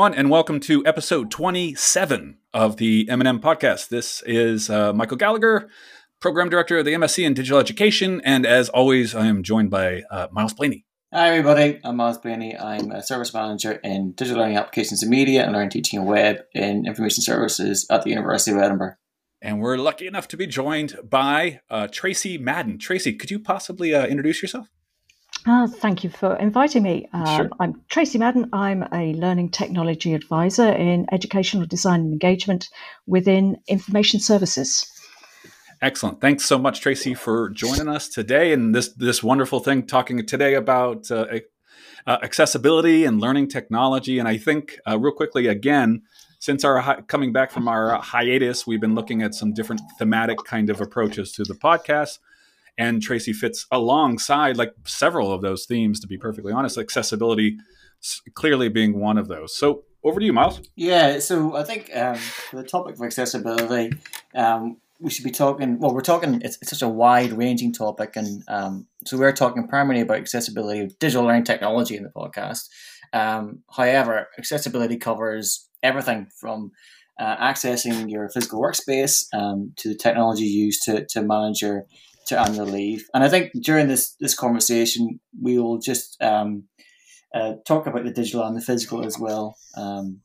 everyone, and welcome to episode 27 of the M&M podcast. This is uh, Michael Gallagher, program director of the MSc in Digital Education, and as always, I am joined by uh, Myles Blaney. Hi, everybody. I'm Myles Blaney. I'm a service manager in digital learning applications and media and learning, teaching, and web in information services at the University of Edinburgh. And we're lucky enough to be joined by uh, Tracey Madden. Tracey, could you possibly uh, introduce yourself? Uh, thank you for inviting me. Um, Sure. I'm Tracey Madden. I'm a learning technology advisor in educational design and engagement within information services. Excellent. Thanks so much, Tracey, for joining us today and this this wonderful thing. Talking today about uh, uh, accessibility and learning technology. And I think uh, real quickly again, since our hi- coming back from our hiatus, we've been looking at some different thematic kind of approaches to the podcast. And Tracey fits alongside like several of those themes. To be perfectly honest, accessibility clearly being one of those. So over to you, Myles. Yeah, so I think um, the topic of accessibility, um, we should be talking. Well, we're talking. It's, it's such a wide-ranging topic, and um, so we're talking primarily about accessibility of digital learning technology in the podcast. Um, however, accessibility covers everything from uh, accessing your physical workspace um, to the technology used to, to manage your to annual leave. And I think during this this conversation, we will just um, uh, talk about the digital and the physical as well. Um,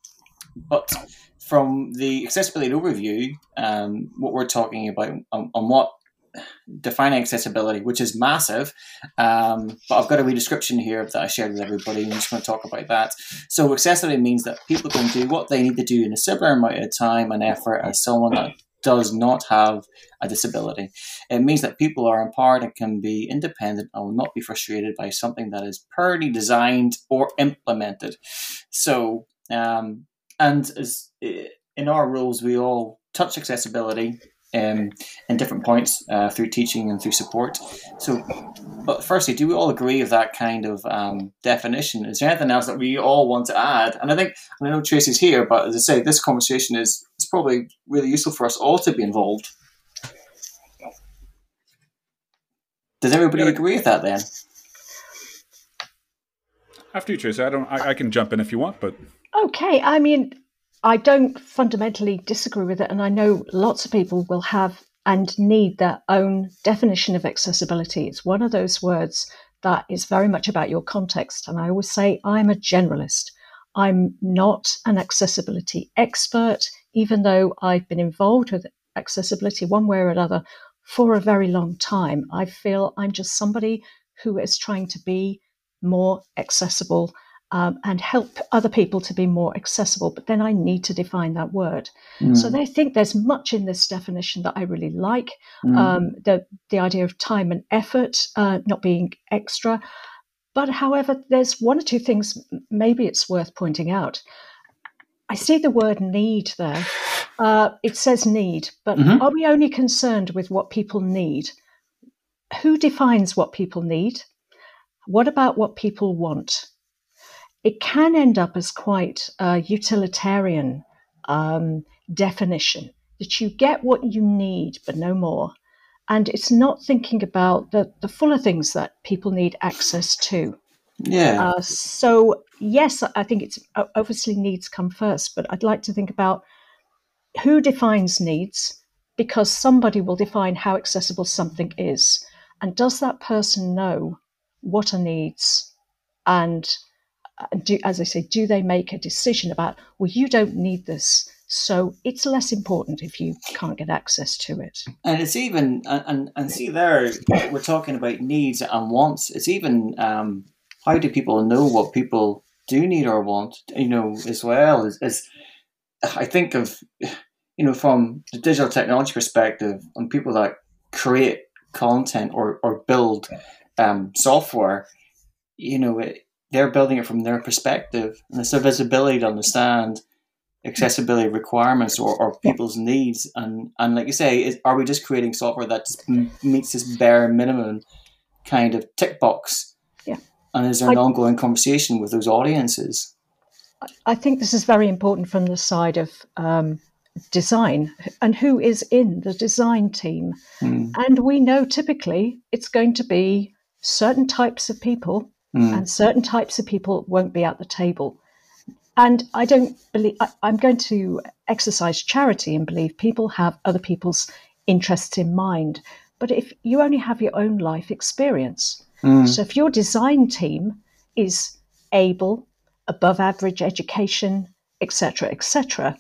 but from the accessibility overview, um, what we're talking about on, what defining accessibility, which is massive. Um, but I've got a wee description here that I shared with everybody, and I'm just going to talk about that. So, accessibility means that people can do what they need to do in a similar amount of time and effort as someone that does not have a disability. It means that people are empowered and can be independent and will not be frustrated by something that is poorly designed or implemented. So, um, and as in our rules, we all touch accessibility um, in different points uh, through teaching and through support. So, but firstly, do we all agree with that kind of um, definition? Is there anything else that we all want to add? And I think I know Tracey's here, but as I say, this conversation is is probably really useful for us all to be involved. Does everybody Yeah. agree with that then? After you, Tracey. I don't. I, I can jump in if you want, but Okay, I mean, I don't fundamentally disagree with it, and I know lots of people will have and need their own definition of accessibility. It's one of those words that is very much about your context, and I always say I'm a generalist. I'm not an accessibility expert, even though I've been involved with accessibility one way or another for a very long time. I feel I'm just somebody who is trying to be more accessible um, and help other people to be more accessible. But then I need to define that word. So they think there's much in this definition that I really like. Mm. Um, the the idea of time and effort uh, not being extra. But however, there's one or two things maybe it's worth pointing out. I see the word need there. Uh, it says need, but Mhm. are we only concerned with what people need? Who defines what people need? What about what people want? It can end up as quite a utilitarian um, definition that you get what you need, but no more. And it's not thinking about the, the fuller things that people need access to. Yeah. Uh, so, yes, I think it's obviously needs come first, but I'd like to think about who defines needs because somebody will define how accessible something is. And does that person know what are needs? And uh, do, as I say, do they make a decision about, well, you don't need this, so it's less important if you can't get access to it? And it's even and, and, and see there we're talking about needs and wants. It's even um, how do people know what people do need or want? You know, as well as, as I think of you know from the digital technology perspective on people that create content or or build um, software. You know, it, they're building it from their perspective, and it's a visibility to understand accessibility requirements or, or people's needs and and like you say is, are we just creating software that just m- meets this bare minimum kind of tick box. And is there an I- ongoing conversation with those audiences I think this is very important from the side of um, design and who is in the design team. Mm, And we know typically it's going to be certain types of people, mm, and certain types of people won't be at the table. and I don't believe I, I'm going to exercise charity and believe people have other people's interests in mind. But if you only have your own life experience, mm. so if your design team is able, above average education, etc., etc.,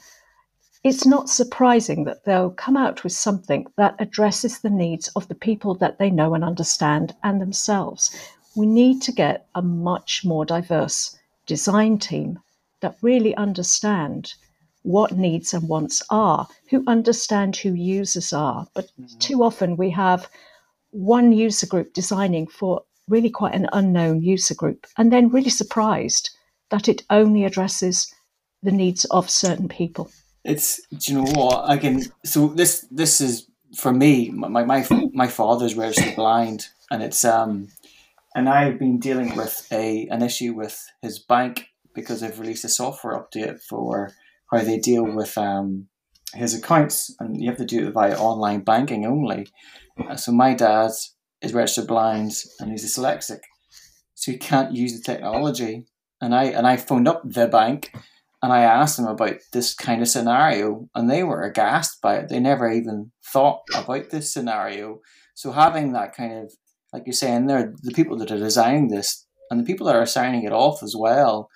it's not surprising that they'll come out with something that addresses the needs of the people that they know and understand and themselves. We need to get a much more diverse design team that really understand what needs and wants are, who understand who users are. But mm-hmm. too often we have one user group designing for really quite an unknown user group and then really surprised that it only addresses the needs of certain people. It's do you know what I can so this this is for me my my my father's registered blind and it's um and I've been dealing with a an issue with his bank because they've released a software update for how they deal with um, his accounts, and you have to do it via online banking only. Uh, so my dad is registered blind and he's dyslexic, so he can't use the technology. And I and I phoned up the bank and I asked them about this kind of scenario, and they were aghast by it. They never even thought about this scenario. So having that kind of, like you're saying, there, the people that are designing this and the people that are signing it off as well,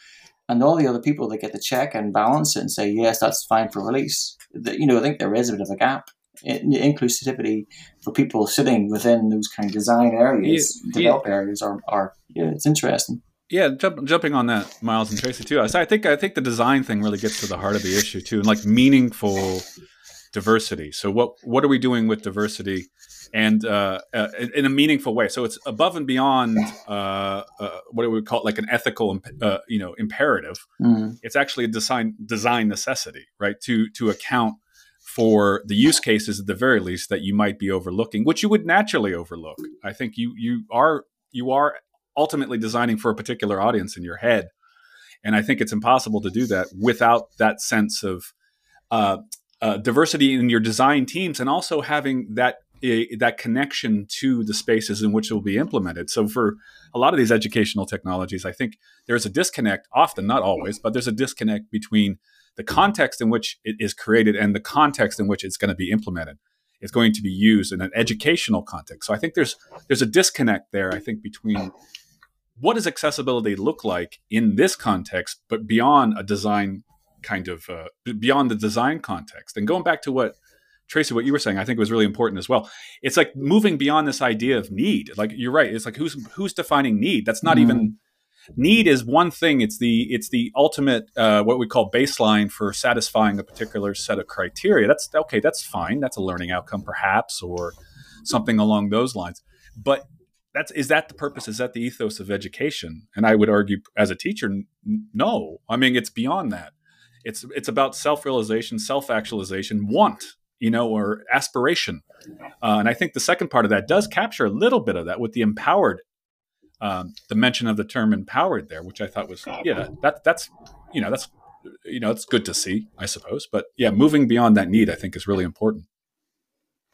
and all the other people that get the check and balance it and say yes, that's fine for release. That you know, I think there is a bit of a gap. In, inclusivity for people sitting within those kind of design areas, yeah, develop yeah. areas, are, are yeah, it's interesting. Yeah, jump, jumping on that, Miles and Tracy too. I think I think the design thing really gets to the heart of the issue too, and like meaningful diversity. So what what are we doing with diversity, and uh, uh, in a meaningful way? So it's above and beyond uh, uh what do we call it, like an ethical, uh, you know, imperative. Mm. It's actually a design design necessity, right? To to account for the use cases at the very least that you might be overlooking, which you would naturally overlook. I think you you are you are ultimately designing for a particular audience in your head. And I think it's impossible to do that without that sense of uh, uh, diversity in your design teams and also having that that connection to the spaces in which it will be implemented. So for a lot of these educational technologies, I think there's a disconnect, often not always, but there's a disconnect between the context in which it is created and the context in which it's going to be implemented. It's going to be used in an educational context. So I think there's there's a disconnect there. I think between what does accessibility look like in this context, but beyond a design kind of uh, beyond the design context. And going back to what Tracey, what you were saying, I think was really important as well. It's like moving beyond this idea of need. Like you're right. It's like who's who's defining need? That's not mm. even need is one thing. It's the it's the ultimate uh, what we call baseline for satisfying a particular set of criteria. That's okay. That's fine. That's a learning outcome, perhaps, or something along those lines. But that's is that the purpose? Is that the ethos of education? And I would argue, as a teacher, n- no. I mean, it's beyond that. It's it's about self realization, self actualization, want, you know, or aspiration. Uh, and I think the second part of that does capture a little bit of that with the empowered, um, the mention of the term empowered there, which I thought was yeah, that that's you know that's you know it's good to see, I suppose. But yeah, moving beyond that need, I think, is really important.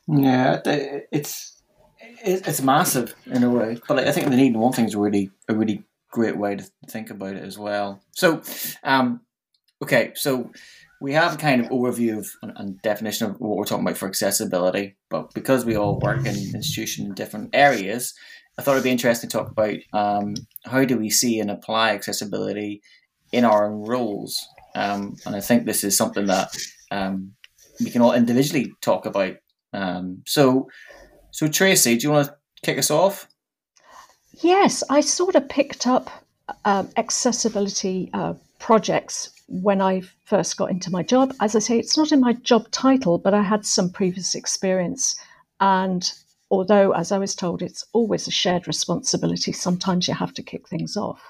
Yeah, it's it's massive in a way, but I think the need and one thing is really a really great way to think about it as well. So, um, Okay, so we have a kind of overview of and definition of what we're talking about for accessibility, but because we all work in institutions in different areas, I thought it'd be interesting to talk about um, how do we see and apply accessibility in our own roles. Um, and I think this is something that um, we can all individually talk about. Um, so, so Tracey, do you want to kick us off? Yes, I sort of picked up um, accessibility uh, projects when I first got into my job. As I say, it's not in my job title, but I had some previous experience. And although, as I was told, it's always a shared responsibility, sometimes you have to kick things off.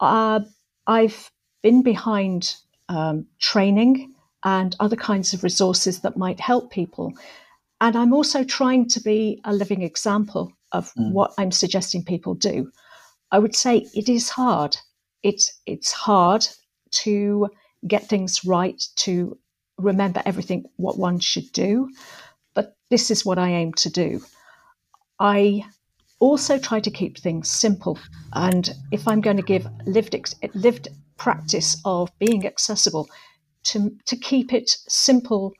Uh, I've been behind um, training and other kinds of resources that might help people. And I'm also trying to be a living example of mm. what I'm suggesting people do. I would say it is hard. It's it's hard to get things right, to remember everything what one should do. This is what I aim to do. I also try to keep things simple. And if I'm going to give lived lived practice of being accessible, to to keep it simple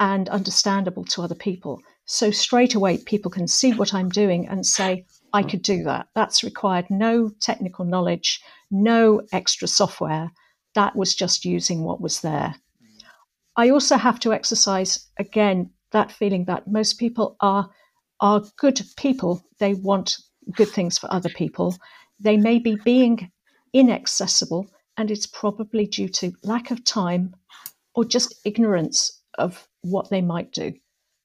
and understandable to other people. So straight away, people can see what I'm doing and say, I could do that. That's required no technical knowledge, no extra software. That was just using what was there. I also have to exercise again that feeling that most people are are good people. They want good things for other people. They may be being inaccessible, and it's probably due to lack of time or just ignorance of what they might do.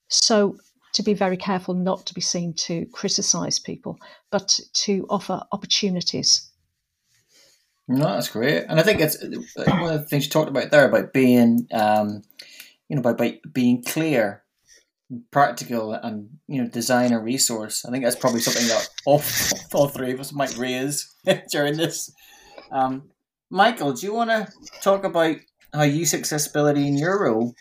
So to be very careful not to be seen to criticize people, but to offer opportunities. No, that's great, and I think it's one of the things you talked about there about being, um, you know, by, by being clear, practical, and you know, design a resource. I think that's probably something that all, all three of us might raise during this. Um, Michael, do you want to talk about how you use accessibility in your role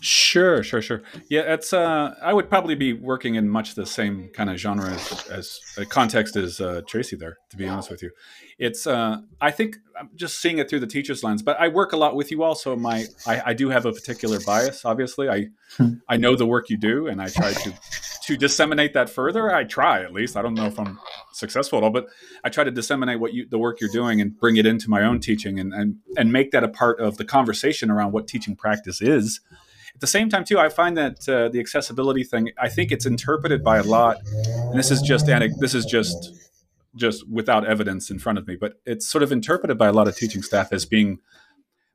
Sure, sure, sure. Yeah, it's. Uh, I would probably be working in much the same kind of genre as, as uh, context as uh, Tracey there. To be honest with you, it's. Uh, I think I'm just seeing it through the teacher's lens, but I work a lot with you also. My, I, I do have a particular bias. Obviously, I, hmm. I know the work you do, and I try to, to disseminate that further. I try at least. I don't know if I'm successful at all, but I try to disseminate what you, the work you're doing, and bring it into my own teaching, and and and make that a part of the conversation around what teaching practice is at the same time, too, I find that uh, the accessibility thing, I think it's interpreted by a lot, and this is just this is just just without evidence in front of me, but it's sort of interpreted by a lot of teaching staff as being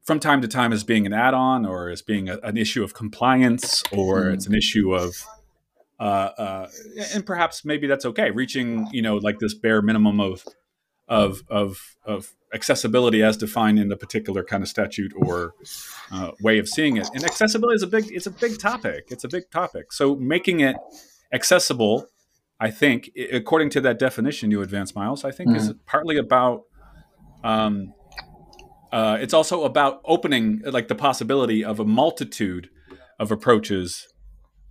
from time to time as being an add-on or as being a, an issue of compliance or mm. it's an issue of uh, uh, and perhaps maybe that's okay reaching you know like this bare minimum of of of of accessibility as defined in a particular kind of statute or uh, way of seeing it. And accessibility is a big it's a big topic. It's a big topic. So making it accessible, I think, according to that definition you advance, Myles, I think mm. is partly about. Um, uh, it's also about opening like the possibility of a multitude of approaches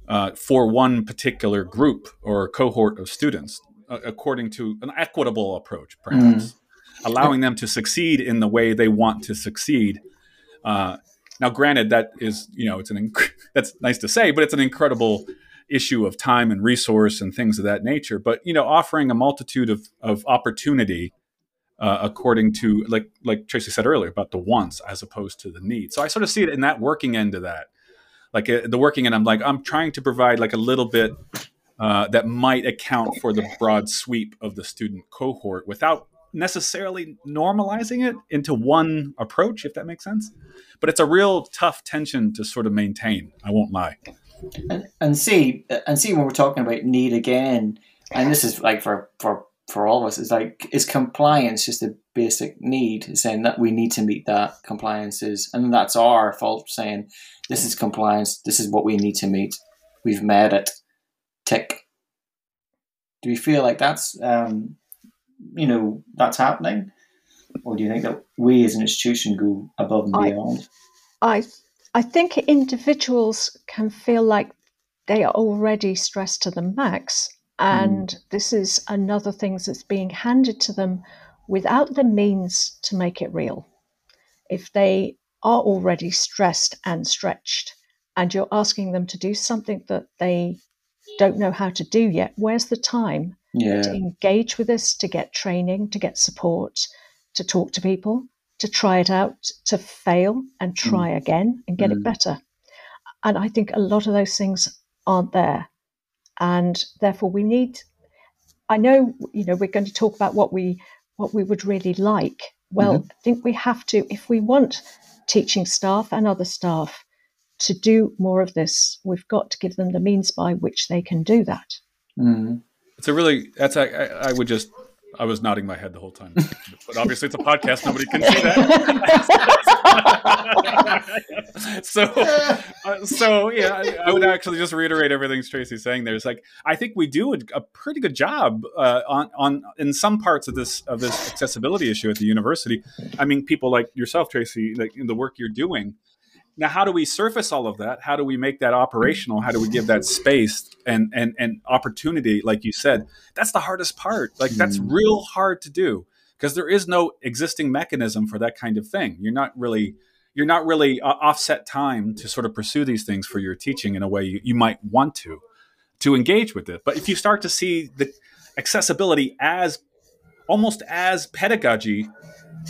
uh, for one particular group or cohort of students according to an equitable approach, perhaps, mm. Allowing them to succeed in the way they want to succeed. Uh, now, granted, that is you know it's an inc- that's nice to say, but it's an incredible issue of time and resource and things of that nature. But you know, offering a multitude of of opportunity. Uh, according to like like Tracey said earlier about the wants as opposed to the need. So I sort of see it in that working end of that, like uh, the working end. I'm like I'm trying to provide like a little bit uh, that might account for the broad sweep of the student cohort without necessarily normalizing it into one approach, if that makes sense. But it's a real tough tension to sort of maintain. I won't lie. And, and see, and see when we're talking about need again, and this is like for for for all of us, is like is compliance just a basic need? Saying that we need to meet that compliances, and that's our fault. Saying this is compliance. This is what we need to meet. We've met it tick. Do we feel like that's um, you know that's happening, or do you think that we as an institution go above and beyond? I I, I think individuals can feel like they are already stressed to the max, and mm. this is another thing that's being handed to them without the means to make it real. If they are already stressed and stretched, and you're asking them to do something that they don't know how to do yet, where's the time yeah. to engage with us, to get training, to get support, to talk to people, to try it out, to fail and mm. try mm. again and get mm. it better? And I think a lot of those things aren't there. And therefore we need I know, you know, we're going to talk about what we what we would really like. Well, mm-hmm. I think we have to, if we want teaching staff and other staff to do more of this, we've got to give them the means by which they can do that. Mm. It's a really that's I, I would just I was nodding my head the whole time, but obviously it's a podcast; nobody can see that. so, uh, so yeah, I, I, would actually just reiterate everything Tracey's saying. There's like I think we do a, a pretty good job uh, on on in some parts of this of this accessibility issue at the university. I mean, people like yourself, Tracey, like in the work you're doing now how do we surface all of that? How do we make that operational? How do we give that space and and and opportunity like you said? That's the hardest part. Like that's mm. real hard to do because there is no existing mechanism for that kind of thing. You're not really you're not really uh, offset time to sort of pursue these things for your teaching in a way you, you might want to to engage with it. But if you start to see the accessibility as almost as pedagogy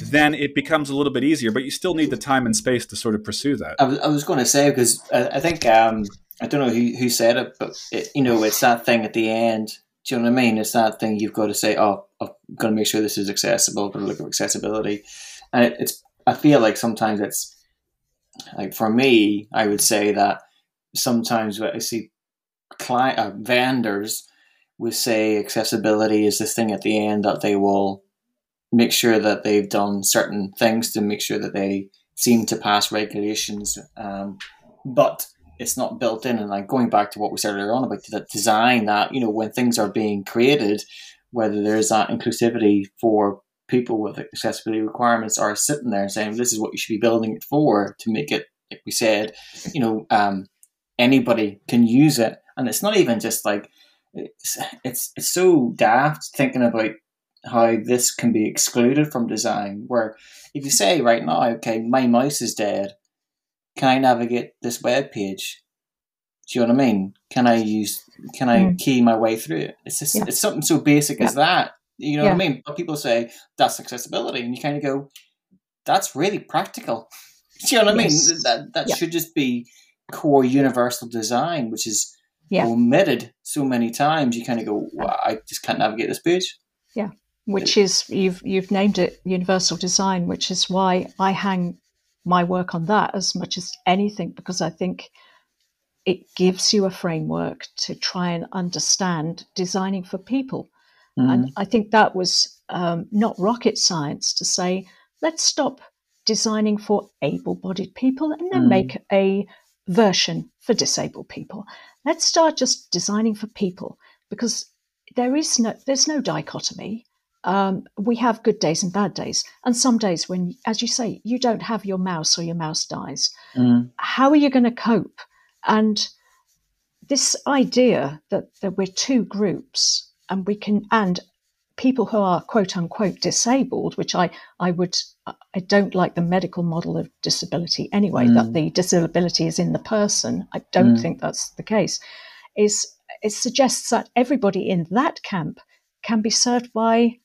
then it becomes a little bit easier, but you still need the time and space to sort of pursue that. I was, was going to say, because I, I think, um, I don't know who, who said it, but it, you know, it's that thing at the end. Do you know what I mean? It's that thing you've got to say, oh, I've got to make sure this is accessible, I've got to look at accessibility. And it, it's, I feel like sometimes it's, like for me, I would say that sometimes when I see client, uh, vendors will say accessibility is this thing at the end that they will make sure that they've done certain things to make sure that they seem to pass regulations. Um, but it's not built in. And like going back to what we said earlier on about the design, that you know when things are being created, whether there's that inclusivity for people with accessibility requirements are sitting there saying this is what you should be building it for to make it like we said you know um, anybody can use it and it's not even just like it's, it's it's so daft thinking about how this can be excluded from design. Where if you say right now, okay, my mouse is dead, can I navigate this web page? Do you know what I mean? Can I use? Can I mm. key my way through it? It's just yeah. it's something so basic yeah. as that. You know yeah. what I mean? But people say that's accessibility, and you kind of go, that's really practical. Do you know what yes. I mean? That that should just be core universal design, which is omitted so many times. You kind of go, well, I just can't navigate this page. Yeah, which is you've you've named it universal design, which is why I hang my work on that as much as anything because I think it gives you a framework to try and understand designing for people. Mm. And I think that was um, not rocket science to say, let's stop designing for able bodied people and then mm. make a version for disabled people. Let's start just designing for people because there is no there's no dichotomy um, we have good days and bad days. And some days when, as you say, you don't have your mouse or your mouse dies. Mm. How are you going to cope? And this idea that, that we're two groups and we can, and people who are quote unquote disabled, which I, I would, I don't like the medical model of disability anyway, mm. that the disability is in the person. I don't mm. think that's the case. Is it suggests that everybody in that camp can be served by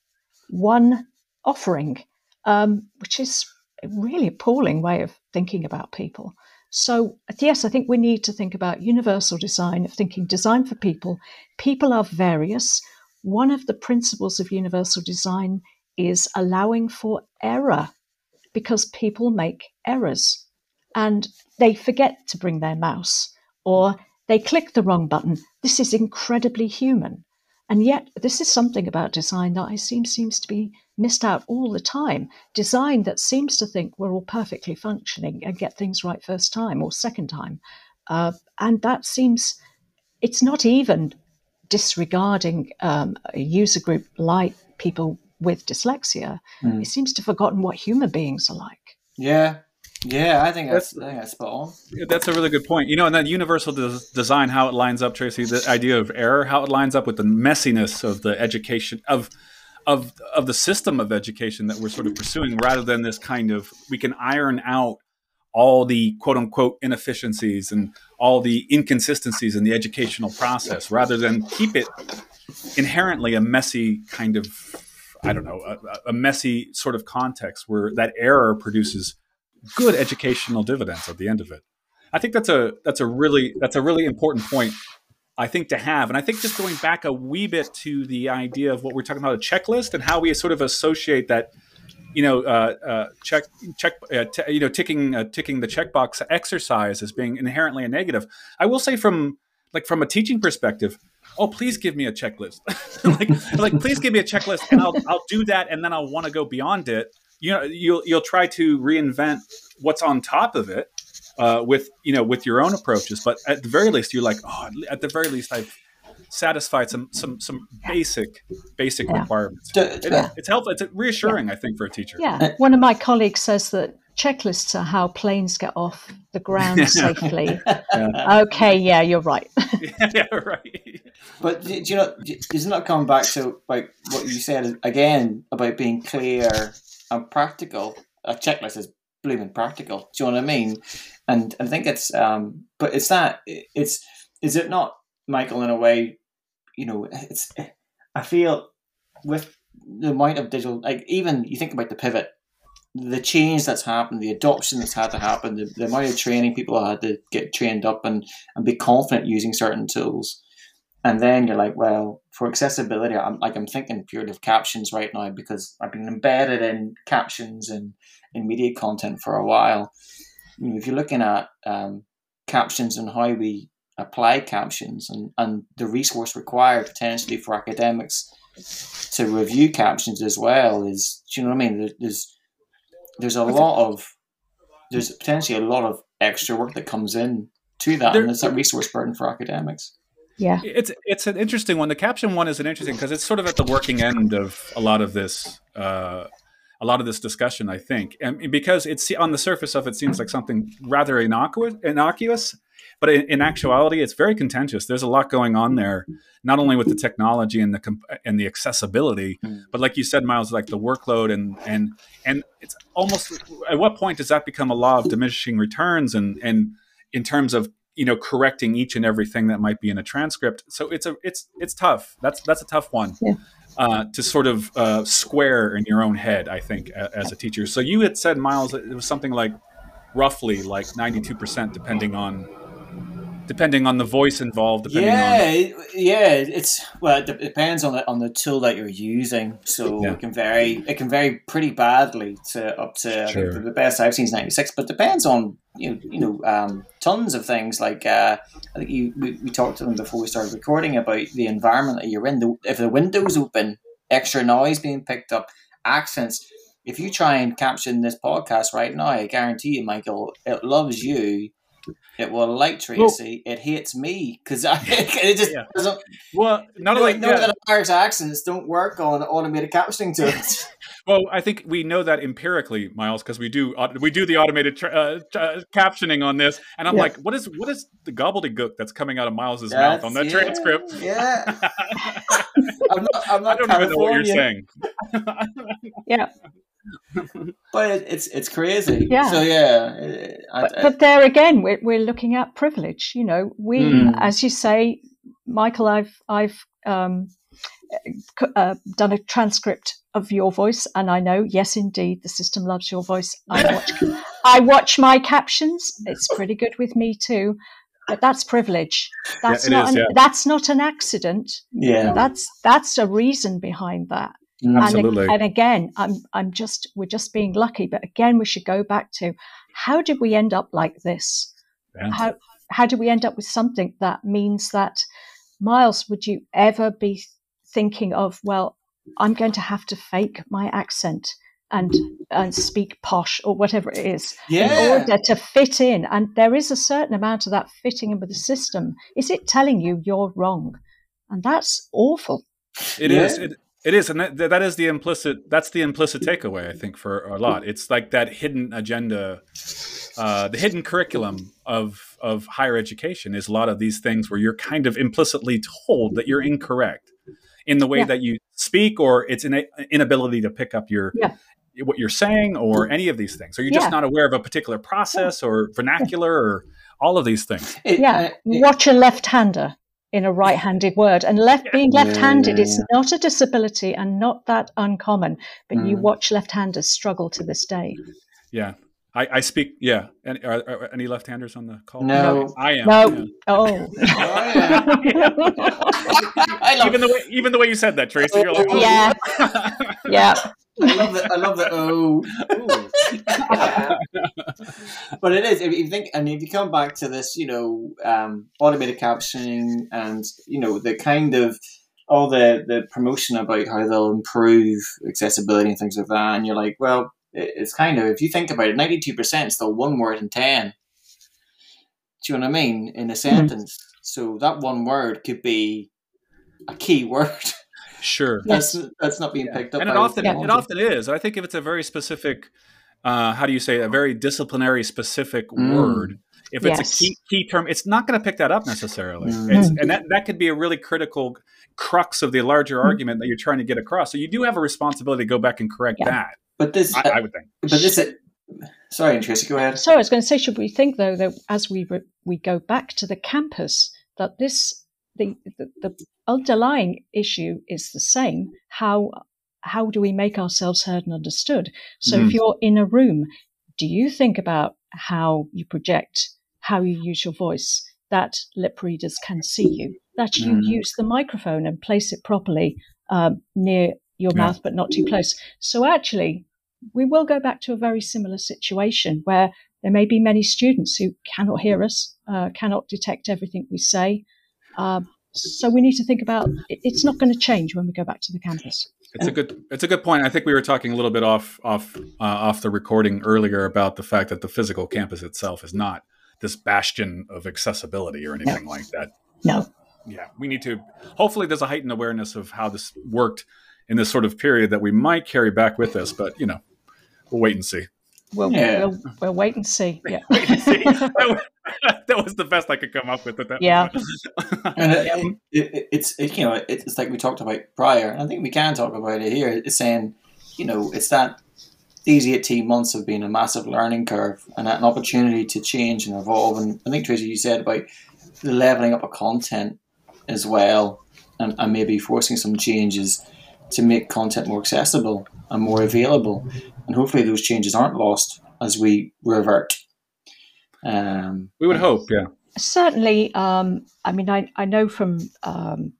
one offering, um, which is a really appalling way of thinking about people. So, yes, I think we need to think about universal design, of thinking design for people. People are various. One of the principles of universal design is allowing for error because people make errors and they forget to bring their mouse or they click the wrong button. This is incredibly human. And yet, this is something about design that I seem seems to be missed out all the time. Design that seems to think we're all perfectly functioning and get things right first time or second time, uh, and that seems it's not even disregarding um, a user group like people with dyslexia. Mm. It seems to have forgotten what human beings are like. Yeah, yeah, I think that's, that's, I think that's spot on. That's a really good point. You know, and that universal des- design, how it lines up, Tracey, the idea of error, how it lines up with the messiness of the education of of of the system of education that we're sort of pursuing, rather than this kind of we can iron out all the quote unquote inefficiencies and all the inconsistencies in the educational process, rather than keep it inherently a messy kind of I don't know a, a messy sort of context where that error produces good educational dividends at the end of it. I think that's a that's a really that's a really important point I think to have. And I think just going back a wee bit to the idea of what we're talking about a checklist and how we sort of associate that you know uh, uh, check check uh, t- you know ticking uh, ticking the checkbox exercise as being inherently a negative. I will say from like from a teaching perspective, oh please give me a checklist. Like like please give me a checklist and I'll I'll do that and then I'll want to go beyond it. You know you'll you'll try to reinvent what's on top of it uh, with you know with your own approaches. But at the very least you're like oh at the very least i've satisfied some some some basic basic yeah. requirements it, it's helpful it's reassuring yeah. i think for a teacher yeah one of my colleagues says that checklists are how planes get off the ground safely. yeah. Okay, yeah, you're right. yeah, right. But do, you know, Isn't come back to like what you said again about being clear and practical? A checklist is blooming practical. Do you know what I mean? And I think it's, um, but it's that it's is it not, Michael? In a way, you know, it's. I feel with the amount of digital, like even you think about the pivot the change that's happened, the adoption that's had to happen, the, the amount of training people had to get trained up and, and be confident using certain tools. And then you're like, well, for accessibility, I'm like I'm thinking purely of captions right now because I've been embedded in captions and in media content for a while. You know, if you're looking at um, captions and how we apply captions and, and the resource required potentially for academics to review captions as well is, do you know what I mean? There's there's a lot of there's potentially a lot of extra work that comes in to that, there, and it's a resource burden for academics. Yeah, it's it's an interesting one. The caption one is an interesting because it's sort of at the working end of a lot of this. Uh, a lot of this discussion, I think, and because it's on the surface of it seems like something rather innocuous, innocuous but in, in, actuality, it's very contentious. There's a lot going on there, not only with the technology and the and the accessibility, hmm. but like you said, Myles, like the workload and and and it's almost at what point does that become a law of diminishing returns and and in terms of you know correcting each and everything that might be in a transcript. So it's a it's it's tough. That's that's a tough one. Yeah. Uh, to sort of uh, square in your own head, I think, as a teacher. So you had said, Myles, it was something like roughly like 92%, depending on depending on the voice involved. yeah, on... yeah, it's well, it depends on the on the tool that you're using. So yeah. it can vary. It can vary pretty badly to up to sure. the best I've seen is ninety six, but depends on you know, you know um, tons of things. Like uh, I think you we, we talked to them before we started recording about the environment that you're in. The, if the window's open, extra noise being picked up, accents. If you try and caption this podcast right now, I guarantee you, Michael, it loves you it will like Tracey. Well, it hates me because I it just yeah. doesn't. Well, not only know yeah. that Irish accents don't work on automated captioning tools. well, I think we know that empirically, Myles, because we do we do the automated tra- uh, captioning on this, and I'm yeah. like, what is what is the gobbledygook that's coming out of Myles's that's, mouth on that transcript? Yeah, I'm not. I'm not I don't even know what you're saying. yeah but it, it's it's crazy. Yeah. So yeah. I, but, but, there again, we're we're looking at privilege. You know, we, mm. as you say, Michael, I've I've um, uh, done a transcript of your voice, and I know, yes, indeed, the system loves your voice. I watch I watch my captions. It's pretty good with me too. But that's privilege. That's yeah, not is, an, yeah. that's not an accident. Yeah. That's that's a reason behind that. Mm. Absolutely. And, and again, I'm I'm just we're just being lucky, but again, we should go back to how did we end up like this? Yeah. How how do we end up with something that means that Myles, would you ever be thinking of, well, I'm going to have to fake my accent and and speak posh or whatever it is yeah. in order to fit in? And there is a certain amount of that fitting in with the system. Is it telling you you're wrong? And that's awful. It yeah. is. It, it is, and that, that is the implicit. That's the implicit takeaway, I think, for a lot. It's like that hidden agenda, uh, the hidden curriculum of of higher education is a lot of these things where you're kind of implicitly told that you're incorrect in the way yeah. that you speak, or it's an inability to pick up your yeah. what you're saying, or any of these things. Or you're just yeah. not aware of a particular process or vernacular, or all of these things. yeah, watch a left-hander in a right-handed word. And left being left-handed yeah, is not a disability and not that uncommon but mm. you watch left-handers struggle to this day. Yeah. I, I speak yeah. Any, are, are, any left-handers on the call? No, i am. No. Yeah. oh, I love even the way even the way you said that tracey you're like, oh. yeah yeah I love it. I love the oh. but it is if you think, and if you come back to this, you know, um, automated captioning, and you know, the kind of all the the promotion about how they'll improve accessibility and things like that, and you're like, well, it's kind of if you think about it, ninety two percent still one word in ten. Do you know what I mean in a mm-hmm. sentence? Mm-hmm. So that one word could be a key word. Sure. That's that's not being picked up. And it often it often is. I think if it's a very specific uh, how do you say a very disciplinary specific mm. word if it's a key, key term it's not going to pick that up necessarily mm. and that, that could be a really critical crux of the larger mm. argument that you're trying to get across so you do have a responsibility to go back and correct yeah. that but this I, uh, I would think but this sorry tracey go ahead so i was going to say should we think though that as we re- we go back to the campus that this the, the, the underlying issue is the same how how do we make ourselves heard and understood? So mm. if you're in a room, do you think about how you project, how you use your voice, that lip readers can see you, that you mm. use the microphone and place it properly um, near your yeah. mouth, but not too close. So actually, we will go back to a very similar situation where there may be many students who cannot hear us, uh, cannot detect everything we say. Uh, so we need to think about it's not going to change when we go back to the campus. It's a good it's a good point. I think we were talking a little bit off off uh, off the recording earlier about the fact that the physical campus itself is not this bastion of accessibility or anything no. like that. No. Yeah, we need to. Hopefully, there's a heightened awareness of how this worked in this sort of period that we might carry back with us. But you know, we'll wait and see. We'll, yeah. we'll, we'll wait and see. Yeah. and see. that was the best I could come up with at that. Yeah, and uh, um, it, it, it's it, you know it's like we talked about prior. And I think we can talk about it here. It's saying you know it's that these eighteen months have been a massive learning curve and an opportunity to change and evolve. And I think Tracey, you said about the leveling up of content as well, and, and maybe forcing some changes to make content more accessible and more available. And hopefully those changes aren't lost as we revert um, we would hope, yeah. Certainly, um, I mean, I, I know from um,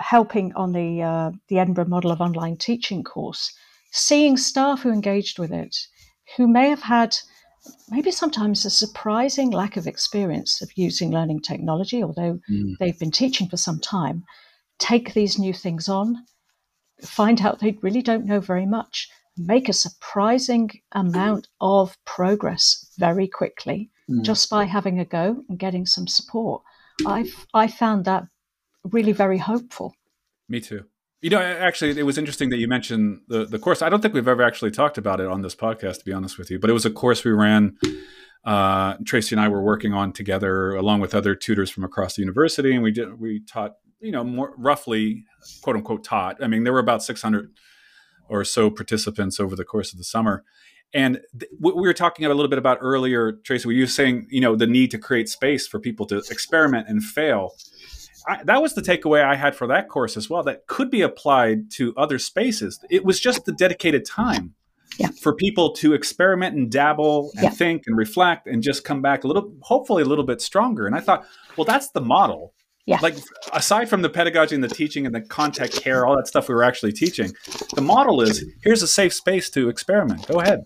helping on the uh, the Edinburgh Model of Online Teaching course, seeing staff who engaged with it, who may have had maybe sometimes a surprising lack of experience of using learning technology, although mm. they've been teaching for some time, take these new things on, find out they really don't know very much, make a surprising amount of progress very quickly mm. just by having a go and getting some support. I've I found that really very hopeful. Me too. You know, actually, it was interesting that you mentioned the the course. I don't think we've ever actually talked about it on this podcast, to be honest with you. But it was a course we ran. Uh, Tracey and I were working on together, along with other tutors from across the university, and we did we taught you know more roughly quote unquote taught. I mean, there were about six hundred or so participants over the course of the summer. And th- what we were talking a little bit about earlier, Tracey, were you saying, you know, the need to create space for people to experiment and fail? I, that was the takeaway I had for that course as well. That could be applied to other spaces. It was just the dedicated time yeah. for people to experiment and dabble and yeah. think and reflect and just come back a little, hopefully a little bit stronger. And I thought, well, that's the model. Yeah. Like aside from the pedagogy and the teaching and the contact care, all that stuff we were actually teaching, the model is here's a safe space to experiment. Go ahead.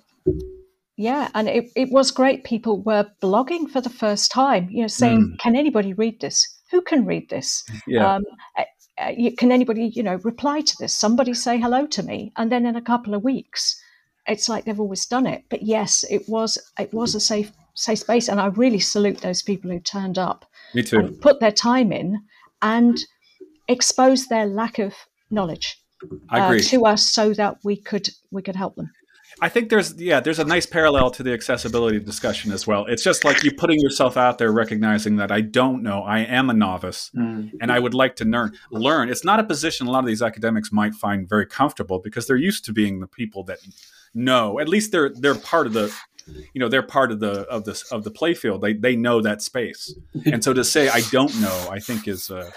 Yeah, and it, it was great. People were blogging for the first time, you know, saying, mm. "Can anybody read this? Who can read this? Yeah. Um, uh, can anybody, you know, reply to this? Somebody say hello to me." And then in a couple of weeks, it's like they've always done it. But yes, it was it was a safe safe space, and I really salute those people who turned up me too. put their time in and expose their lack of knowledge uh, to us so that we could we could help them. I think there's yeah, there's a nice parallel to the accessibility discussion as well. It's just like you putting yourself out there, recognizing that I don't know, I am a novice, mm. and I would like to learn. Learn. It's not a position a lot of these academics might find very comfortable because they're used to being the people that know. At least they're they're part of the you know they're part of the of this of the playfield. They they know that space, and so to say I don't know, I think is uh,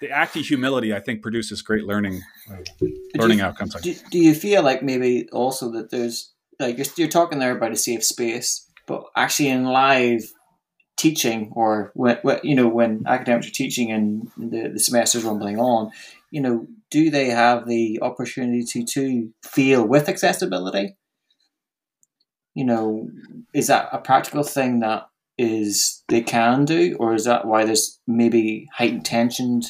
the act of humility. I think produces great learning uh, learning do you, outcomes. Do, do, you feel like maybe also that there's like you're, you're talking there about a safe space, but actually in live teaching or when, you know when academics are teaching and the, the semester's rumbling on you know do they have the opportunity to, to feel with accessibility you know, is that a practical thing that is they can do, or is that why there's maybe heightened tension,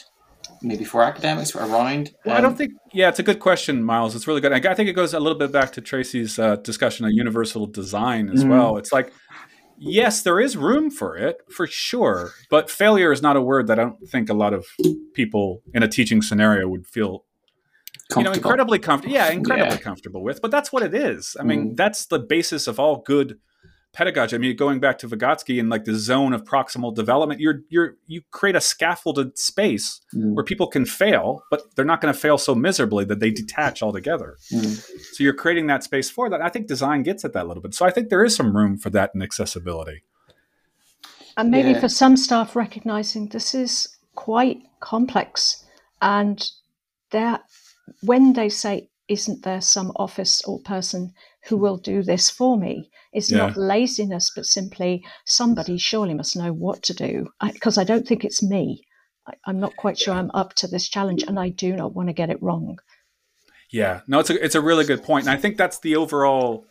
maybe for academics around? Well, um, I don't think. Yeah, it's a good question, Myles. It's really good. I, think it goes a little bit back to Tracey's uh, discussion of universal design as mm. well. It's like. Yes, there is room for it, for sure. But failure is not a word that I don't think a lot of people in a teaching scenario would feel you know incredibly comfortable yeah incredibly yeah. comfortable with but that's what it is i mean mm. that's the basis of all good pedagogy i mean going back to vygotsky and like the zone of proximal development you're you're you create a scaffolded space mm. where people can fail but they're not going to fail so miserably that they detach altogether mm. so you're creating that space for that i think design gets at that a little bit so i think there is some room for that in accessibility and maybe yeah. for some staff recognizing this is quite complex and that when they say, isn't there some office or person who will do this for me? It's yeah. not laziness, but simply somebody surely must know what to do because I, I, don't think it's me. I, I'm not quite sure I'm up to this challenge and I do not want to get it wrong. Yeah, no, it's a, it's a really good point. And I think that's the overall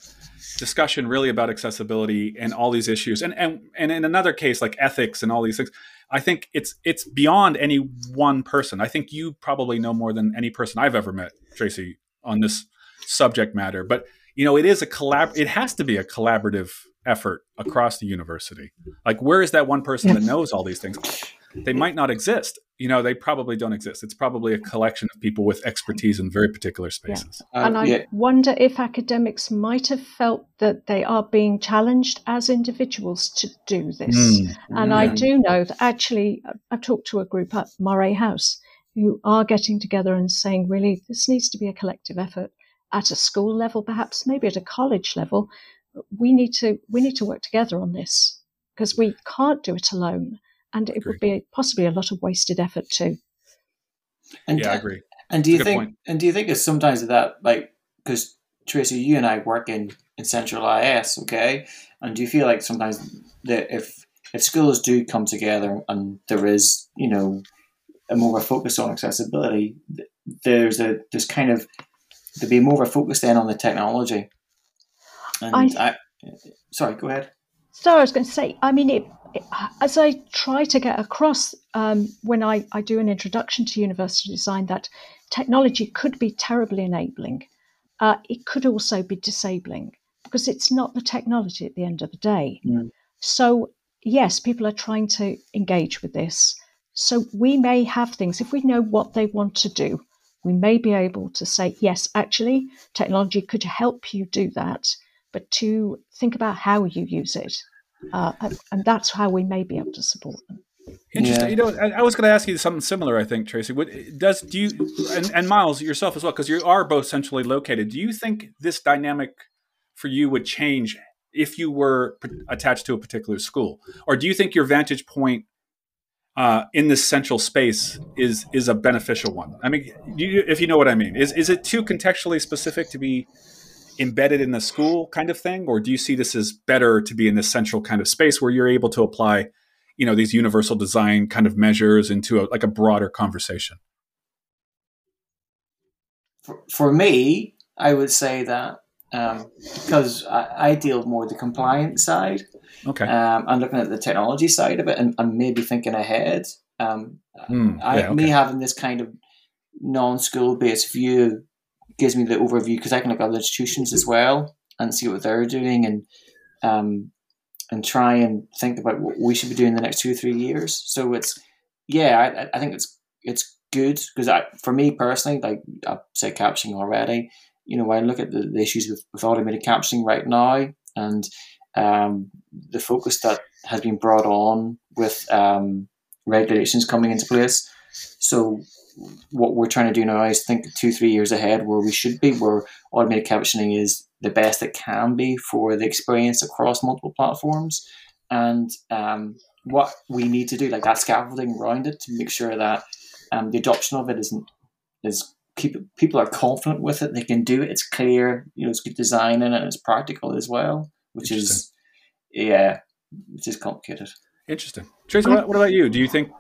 discussion really about accessibility and all these issues. And, and, and in another case, like ethics and all these things, I think it's it's beyond any one person. I think you probably know more than any person I've ever met, Tracey, on this subject matter. But you know, it is a collab. It has to be a collaborative effort across the university. Like, where is that one person that knows all these things? They might not exist you know, they probably don't exist. It's probably a collection of people with expertise in very particular spaces. Yeah. and I yeah. wonder if academics might have felt that they are being challenged as individuals to do this. Mm. And yeah. I do know that actually, I've talked to a group at Moray House who are getting together and saying, really, this needs to be a collective effort at a school level, perhaps maybe at a college level. We need to we need to work together on this because we can't do it alone and it would be possibly a lot of wasted effort too. And yeah, I uh, agree. And do you think? Point. And do you think it's sometimes that like because Tracey, you and I work in in Central IS, okay? And do you feel like sometimes that if if schools do come together and there is you know a more of a focus on accessibility, there's a there's kind of to be more of a focus then on the technology. And I, I sorry, go ahead. So I was going to say, I mean, it as I try to get across um, when I, I do an introduction to universal design, that technology could be terribly enabling. Uh, it could also be disabling because it's not the technology at the end of the day. Mm. So, yes, people are trying to engage with this. So, we may have things, if we know what they want to do, we may be able to say, yes, actually, technology could help you do that, but to think about how you use it uh, and that's how we may be able to support them. Interesting. Yeah. You know, I, I was going to ask you something similar. I think Tracey, what, does do you and, and Myles yourself as well, because you are both centrally located. Do you think this dynamic for you would change if you were attached to a particular school, or do you think your vantage point uh, in this central space is is a beneficial one? I mean, you, if you know what I mean, is is it too contextually specific to be embedded in the school kind of thing? Or do you see this as better to be in this central kind of space where you're able to apply you know these universal design kind of measures into a, like a broader conversation? For, for me i would say that um, because I, I, deal more with the compliance side okay. um, i'm looking at the technology side of it and, and maybe thinking ahead. Um, mm, I, yeah, okay. me having this kind of non-school based view gives me the overview because I can look at other institutions as well and see what they're doing and um, and try and think about what we should be doing in the next two or three years. So it's yeah, I, I think it's it's good because I for me personally, like I've said captioning already. You know, I look at the, the issues with, with automated captioning right now and um, the focus that has been brought on with um, regulations coming into place. So what we're trying to do now is think two, three years ahead where we should be, where automated captioning is the best it can be for the experience across multiple platforms. And um, what we need to do, like that scaffolding around it, to make sure that um, the adoption of it isn't is people people are confident with it. They can do it. It's clear. You know, it's good design in it. And it's practical as well, which is yeah, which is complicated. Interesting. Tracey, what, what about you? Do you think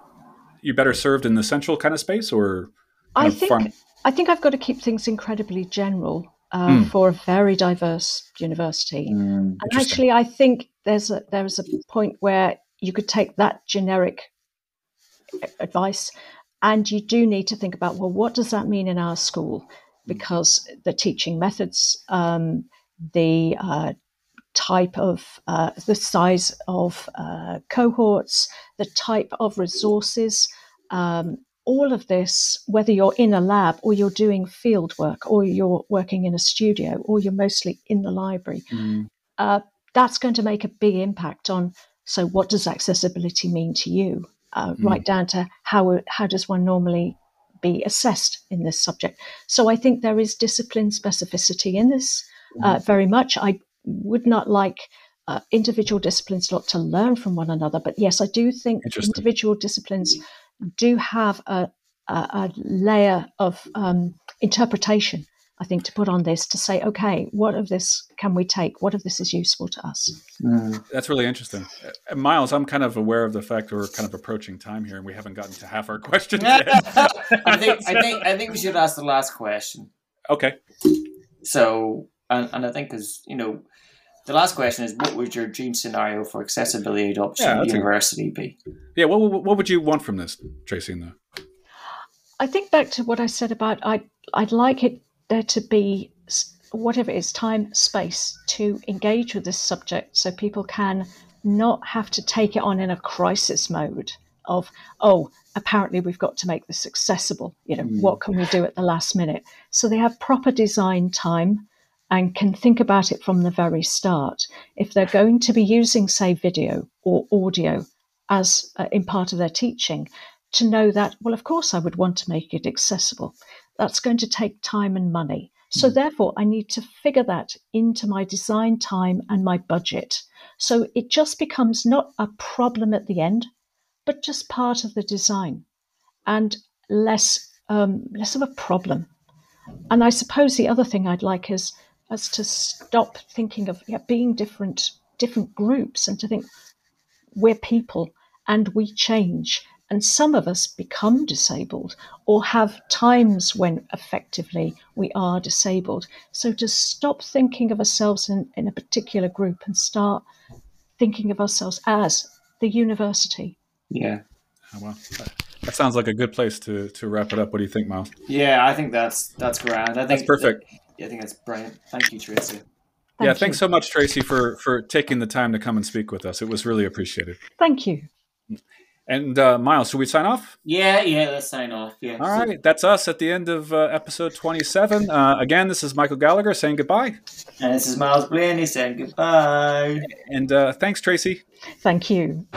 you better served in the central kind of space or I think farm? I think I've got to keep things incredibly general mm. for a very diverse university. Mm, and actually, I think there's a there's a point where you could take that generic advice, and you do need to think about well, what does that mean in our school? Because the teaching methods, um, the uh, type of uh, the size of uh, cohorts, the type of resources, um, all of this, whether you're in a lab or you're doing field work or you're working in a studio or you're mostly in the library, mm. uh, that's going to make a big impact on. So, what does accessibility mean to you? Uh, mm. Right down to how how does one normally be assessed in this subject? So, I think there is discipline specificity in this uh, mm. very much. I would not like uh, individual disciplines not to learn from one another. But yes, I do think individual disciplines do have a, a, a layer of um, interpretation. I think to put on this to say, okay, what of this can we take? What of this is useful to us? Mm. That's really interesting, uh, Myles. I'm kind of aware of the fact we're kind of approaching time here, and we haven't gotten to half our questions yet. I think I think I think we should ask the last question. Okay. So, and, and I think because you know the last question is what would your dream scenario for accessibility adoption yeah, university a, be? Yeah, what, what would you want from this, Tracey? In the... I think back to what I said about I'd, I'd like it there to be whatever it is, time, space to engage with this subject so people can not have to take it on in a crisis mode of, oh, apparently we've got to make this accessible. You know, mm. what can we do at the last minute? So they have proper design time and can think about it from the very start. If they're going to be using, say, video or audio as uh, in part of their teaching, to know that, well, of course, I would want to make it accessible. That's going to take time and money. So, mm. therefore, I need to figure that into my design time and my budget. So it just becomes not a problem at the end, but just part of the design and less, um, less of a problem. And I suppose the other thing I'd like is as to stop thinking of yeah, being different different groups and to think we're people and we change and some of us become disabled or have times when effectively we are disabled. So to stop thinking of ourselves in, in a particular group and start thinking of ourselves as the university. Yeah. Oh, well, that sounds like a good place to, to wrap it up. What do you think, Myles? Yeah, I think that's that's grand. I think that's perfect. That, I think that's brilliant. Thank you, Tracey. Thank yeah, you. thanks so much, Tracey, for for taking the time to come and speak with us. It was really appreciated. Thank you. And uh, Myles, should we sign off? Yeah, yeah, let's sign off. Yeah. All right, that's us at the end of uh, episode twenty-seven. Uh, again, this is Michael Gallagher saying goodbye. And this is Myles Blaney saying goodbye. And uh, thanks, Tracey. Thank you.